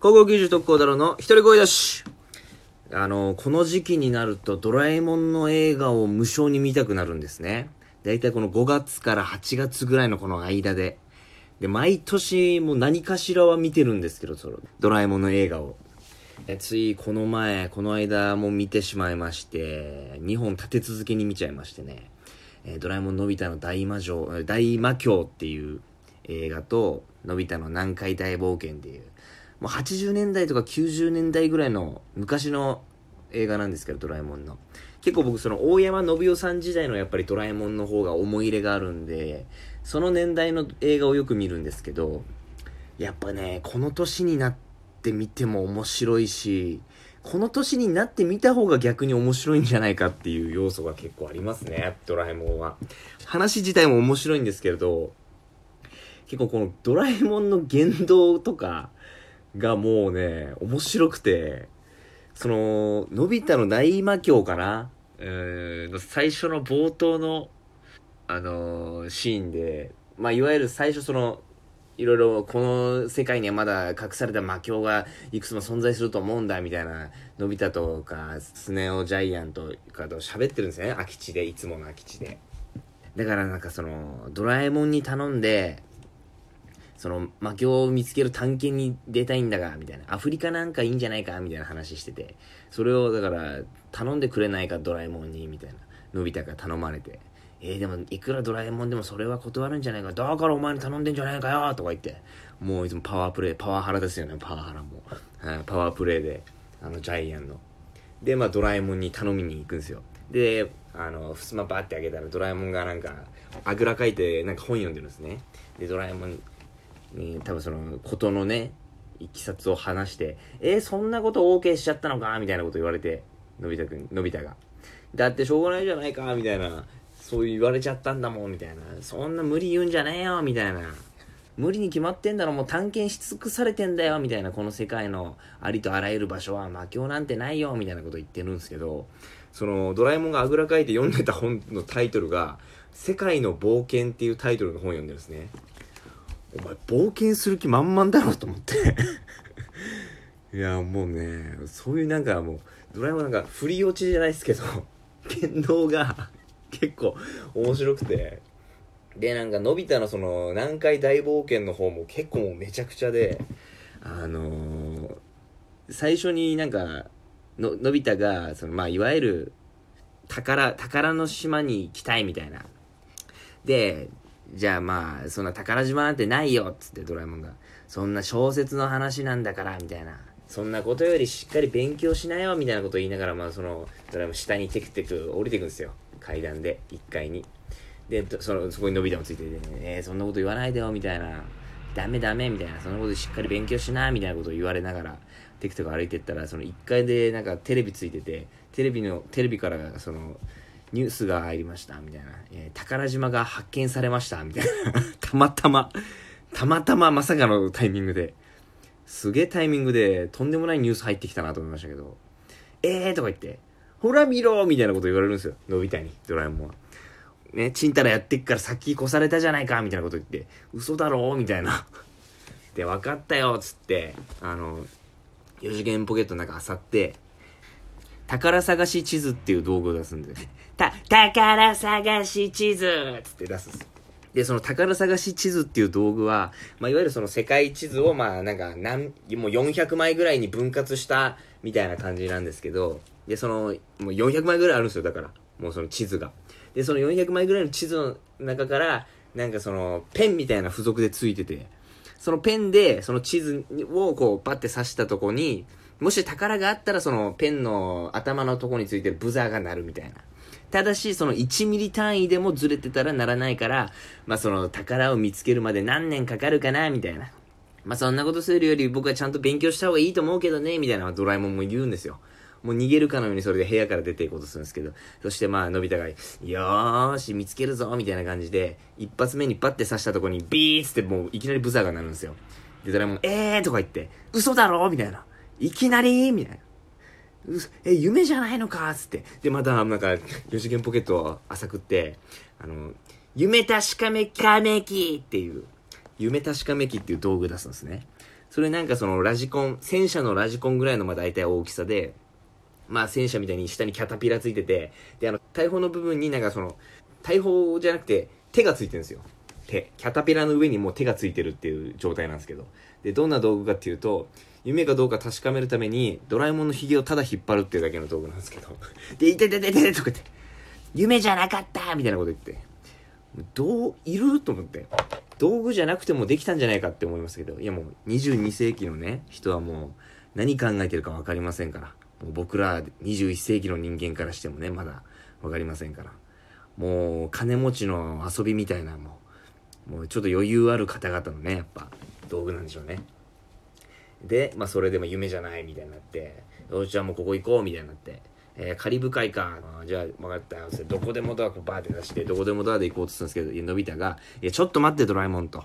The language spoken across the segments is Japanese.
高校球児特攻だろの一人声だし。あの、この時期になるとドラえもんの映画を無償に見たくなるんですね。だいたいこの5月から8月ぐらいのこの間で。で、毎年もう何かしらは見てるんですけど、そのドラえもんの映画を。ついこの前、この間も見てしまいまして、2本立て続けに見ちゃいましてね。えドラえもんのび太の大魔女、大魔教っていう映画と、のび太の南海大冒険っていう、もう80年代とか90年代ぐらいの昔の映画なんですけど、ドラえもんの。結構僕その大山信代さん時代のやっぱりドラえもんの方が思い入れがあるんで、その年代の映画をよく見るんですけど、やっぱね、この年になって見ても面白いし、この年になって見た方が逆に面白いんじゃないかっていう要素が結構ありますね、ドラえもんは。話自体も面白いんですけれど、結構このドラえもんの言動とかがもうね、面白くて、その、のび太の大魔教かな？えー最初の冒頭の、あのーシーンで、まあ、いわゆる最初その、いろいろこの世界にはまだ隠された魔境がいくつも存在すると思うんだみたいなのび太とかスネ夫ジャイアントかと喋ってるんですよね空き地でいつもの空き地で。だからなんかそのドラえもんに頼んでその魔境を見つける探検に出たいんだがみたいな。アフリカなんかいいんじゃないかみたいな話してて。それをだから頼んでくれないかドラえもんにみたいな。のび太が頼まれて。えー、でもいくらドラえもんでもそれは断るんじゃないか。だからお前に頼んでんじゃないかよとか言って。もういつもパワープレイパワハラですよね。パワハラも、はい、パワープレイであのジャイアンの。でまあドラえもんに頼みに行くんですよ。であのふすまバーって開けたらドラえもんがなんかあぐらかいてなんか本読んでるんですね。でドラえもんに多分そのことのねいきさつを話して「えー、そんなこと OK しちゃったのか?」みたいなこと言われてのび太くんのび太が「だってしょうがないじゃないか」みたいな。そう言われちゃったんだもん。みたいな。そんな無理言うんじゃねえよ？みたいな。無理に決まってんだろ？もう探検し尽くされてんだよ？みたいな。この世界のありとあらゆる場所は魔境なんてないよ？みたいなこと言ってるんですけどそのドラえもんがあぐらかいて読んでた本のタイトルが「世界の冒険」っていうタイトルの本を読んでるんですね。お前冒険する気満々だろと思って。いやもうねそういうなんかもうドラえもんなんか振り落ちじゃないですけど 言動が結構面白くて。でなんかのび太のその南海大冒険の方も結構もうめちゃくちゃであのー最初になんかののび太がそのまあいわゆる宝宝の島に行きたいみたいな。でじゃあまあそんな宝島なんてないよっつってドラえもんが。そんな小説の話なんだからみたいな。そんなことよりしっかり勉強しなよみたいなことを言いながらまあそのドラえもん下にテクテク降りていくんですよ。階段で1階に。でそのそこにのび太もついてて、ね「えー、そんなこと言わないでよ」みたいな「ダメダメ」みたいな「そんなことしっかり勉強しな」みたいなことを言われながらテクテク歩いてったらその1階でなんかテレビついててテレビのテレビからそのニュースが入りましたみたいな、えー宝島が発見されましたみたいな。たまたま。たまたままさかのタイミングで。すげえタイミングでとんでもないニュース入ってきたなと思いましたけど。えーとか言って。ほら見ろみたいなこと言われるんですよ。のび太にドラえもんは。ねちんたらやってっから先越されたじゃないかみたいなこと言って。嘘だろみたいな。で分かったよつって。あの4次元ポケットの中漁って。宝探し地図っていう道具を出すんで、た、宝探し地図つって出すで。その宝探し地図っていう道具は、まあ、いわゆるその世界地図を、まあ、なんか、なん、もう400枚ぐらいに分割した、みたいな感じなんですけど、で、その、もう400枚ぐらいあるんですよ、だから。もうその地図が。で、その400枚ぐらいの地図の中から、なんかその、ペンみたいな付属でついてて、そのペンで、その地図をこう、パッて刺したとこに、もし宝があったら、そのペンの頭のとこについてるブザーが鳴るみたいな。ただし、その1ミリ単位でもずれてたらならないから、まあその宝を見つけるまで何年かかるかな、みたいな。まあそんなことするより僕はちゃんと勉強した方がいいと思うけどね、みたいなドラえもんも言うんですよ。もう逃げるかのようにそれで部屋から出ていこうとするんですけど、そしてまあ、のび太が、よーし、見つけるぞ、みたいな感じで、一発目にバッて刺したとこに、ビーってもういきなりブザーが鳴るんですよ。で、ドラえもん、えーとか言って、嘘だろみたいな。いきなりみたいな。え、夢じゃないのかつって。で、また、なんか、四次元ポケットを浅くって、あの、夢確かめかめきっていう、夢確かめきっていう道具出すんですね。それなんかそのラジコン、戦車のラジコンぐらいのまあ大体大きさで、まあ戦車みたいに下にキャタピラついてて、で、あの、大砲の部分になんかその、大砲じゃなくて手がついてるんですよ。手。キャタピラの上にもう手がついてるっていう状態なんですけど。で、どんな道具かっていうと、夢かどうか確かめるために、ドラえもんの髭をただ引っ張るっていうだけの道具なんですけど。で、いててててとかって、夢じゃなかったみたいなこと言って。どう、いると思って。道具じゃなくてもできたんじゃないかって思いますけど、いやもう22世紀のね、人はもう何考えてるか分かりませんから。もう僕ら21世紀の人間からしてもね、まだ分かりませんから。もう金持ちの遊びみたいなもう、もうちょっと余裕ある方々のね、やっぱ道具なんでしょうね。で、まあそれでも夢じゃないみたいになって、よし、じゃあもうここ行こうみたいになって、えー、カリブ海か。じゃあ、分かったよ。どこでもドア、バーって出して、どこでもドアで行こうとしたんですけど、いや、のび太が、いや、ちょっと待って、ドラえもんと。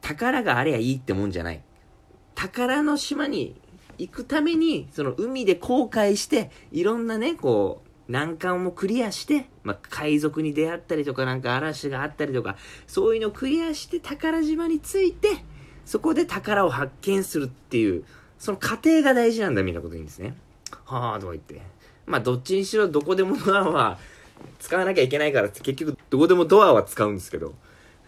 宝がありゃいいってもんじゃない。宝の島に行くために、その海で航海して、いろんなね、こう、難関もクリアして、まあ、海賊に出会ったりとか、なんか嵐があったりとか、そういうのをクリアして宝島に着いて、そこで宝を発見するっていう、その過程が大事なんだ、みたいなこと言うんですね。はあ、とか言って。まあ、どっちにしろどこでもドアは使わなきゃいけないから結局どこでもドアは使うんですけど、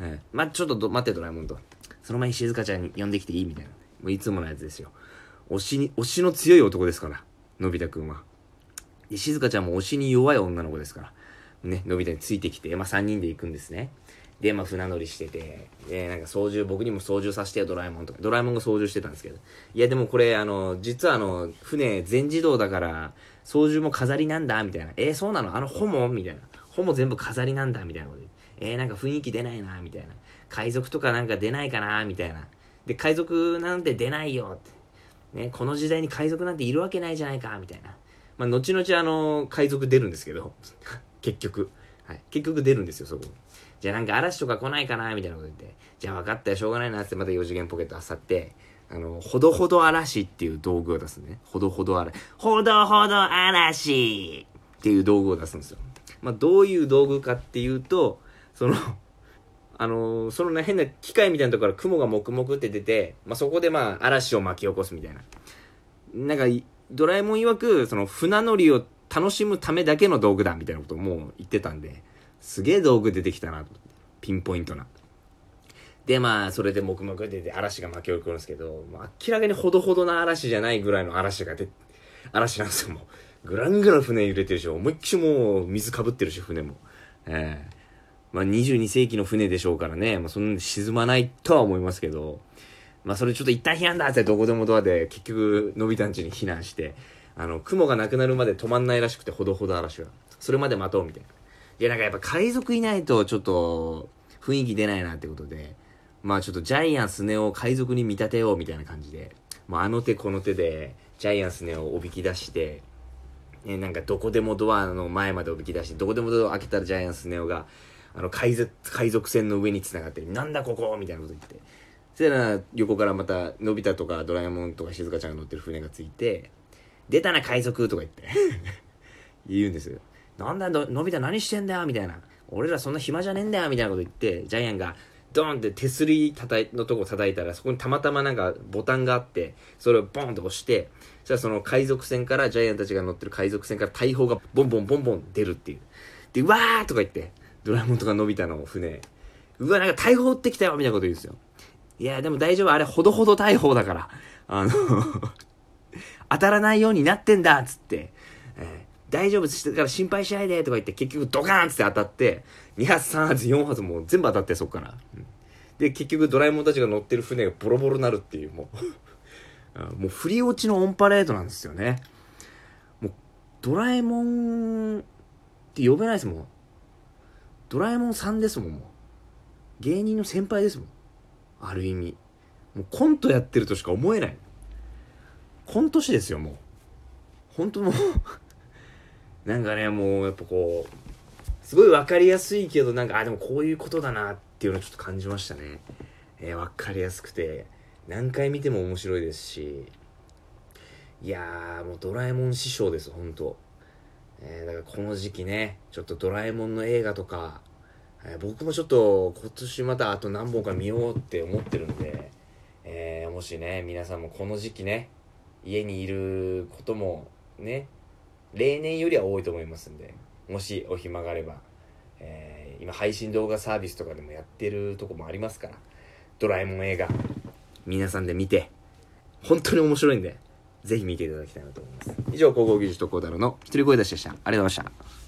はい、まあ、ちょっと待ってドラえもんと。その前に静香ちゃんに呼んできていいみたいな。もういつものやつですよ。推しに、推しの強い男ですから、のび太くんは。で、静香ちゃんも推しに弱い女の子ですから。ね、のび太についてきて、まあ3人で行くんですね。で、まあ船乗りしてて、で、なんか操縦、僕にも操縦させてよ、ドラえもんとか。ドラえもんが操縦してたんですけど。いや、でもこれ、あの、実はあの、船全自動だから、操縦も飾りなんだみたいな。えー、そうなの？あのホモ？みたいな。ホモ全部飾りなんだみたいなことえー、なんか雰囲気出ないなみたいな。海賊とかなんか出ないかなみたいな。で、海賊なんて出ないよって。ね、この時代に海賊なんているわけないじゃないかみたいな。まあ、後々あの、海賊出るんですけど、結局。はい。結局出るんですよ、そこ。じゃあなんか嵐とか来ないかなみたいなこと言って。じゃあ分かったよ、しょうがないなってまた4次元ポケット漁って、あの、ほどほど嵐っていう道具を出すね。ほどほど嵐。ほどほど嵐っていう道具を出すんですよ。まあ、どういう道具かっていうと、そのあのその、変な機械みたいなところから雲が黙々って出て、まあ、そこでまあ、嵐を巻き起こすみたいな。なんか、ドラえもん曰く、その、船乗りを楽しむためだけの道具だ、みたいなことをもう言ってたんで、すげえ道具出てきたな、ピンポイントな。で、まあ、それで黙々出て嵐が巻き起こるんですけど、まあ、明らかにほどほどな嵐じゃないぐらいの嵐が出、嵐なんですよ、もう。ぐらんぐらん船揺れてるし、思いっきしもう水かぶってるし、船も。ええー、まあ、22世紀の船でしょうからね、まあ、そんな沈まないとは思いますけど、まあ、それちょっと一旦避難だってどこでもドアで、結局、のび太んちに避難して、あの、雲がなくなるまで止まんないらしくて、ほどほど嵐は。それまで待とう、みたいな。いや、なんかやっぱ海賊いないと、ちょっと、雰囲気出ないなってことで、まあちょっとジャイアンスネを海賊に見立てようみたいな感じで、まあ、あの手この手でジャイアンスネをおびき出して、ね、なんかどこでもドアの前までおびき出して、どこでもドア開けたらジャイアンスネオが、あの海賊、海賊船の上に繋がって、なんだここみたいなこと言って。そしたら横からまた、のび太とかドラえもんとか静香ちゃんが乗ってる船がついて、出たな海賊とか言って 言うんですよ。なんだの、び太何してんだよみたいな。俺らそんな暇じゃねえんだよみたいなこと言って、ジャイアンが、ドーンって手すり叩いのとこ叩いたらそこにたまたまなんかボタンがあってそれをボンと押してそしたらその海賊船からジャイアンたちが乗ってる海賊船から大砲がボンボンボンボン出るっていうでうわーとか言ってドラえもんとかのび太の船うわなんか大砲撃ってきたよみたいなこと言うんですよいやでも大丈夫。あれほどほど大砲だから。あの 当たらないようになってんだっつって、えー、大丈夫だから心配しないでとか言って結局ドカーンっつって当たって2発3発4発もう全部当たってそこから、うん、で結局ドラえもんたちが乗ってる船がボロボロになるっていうもう。もう振り落ちのオンパレードなんですよね。もうドラえもんって呼べないですもん。ドラえもんさんですもんもう。芸人の先輩ですもん。ある意味。もうコントやってるとしか思えない。コント師ですよもう。本当もう なんかねもうやっぱこうすごい分かりやすいけどなんかあでもこういうことだなっていうのをちょっと感じましたね、えー、分かりやすくて。何回見ても面白いですし。いやーもうドラえもん師匠です本当。えー、だからこの時期ねちょっとドラえもんの映画とか、え、僕もちょっと今年またあと何本か見ようって思ってるんで、えー、もしね、皆さんもこの時期ね、家にいることもね、例年よりは多いと思いますんで、もしお暇があれば、えー、今配信動画サービスとかでもやってるとこもありますから、ドラえもん映画、皆さんで見て、本当に面白いんで、ぜひ見ていただきたいなと思います。以上、高校技術とコーダロの一人声出しでした。ありがとうございました。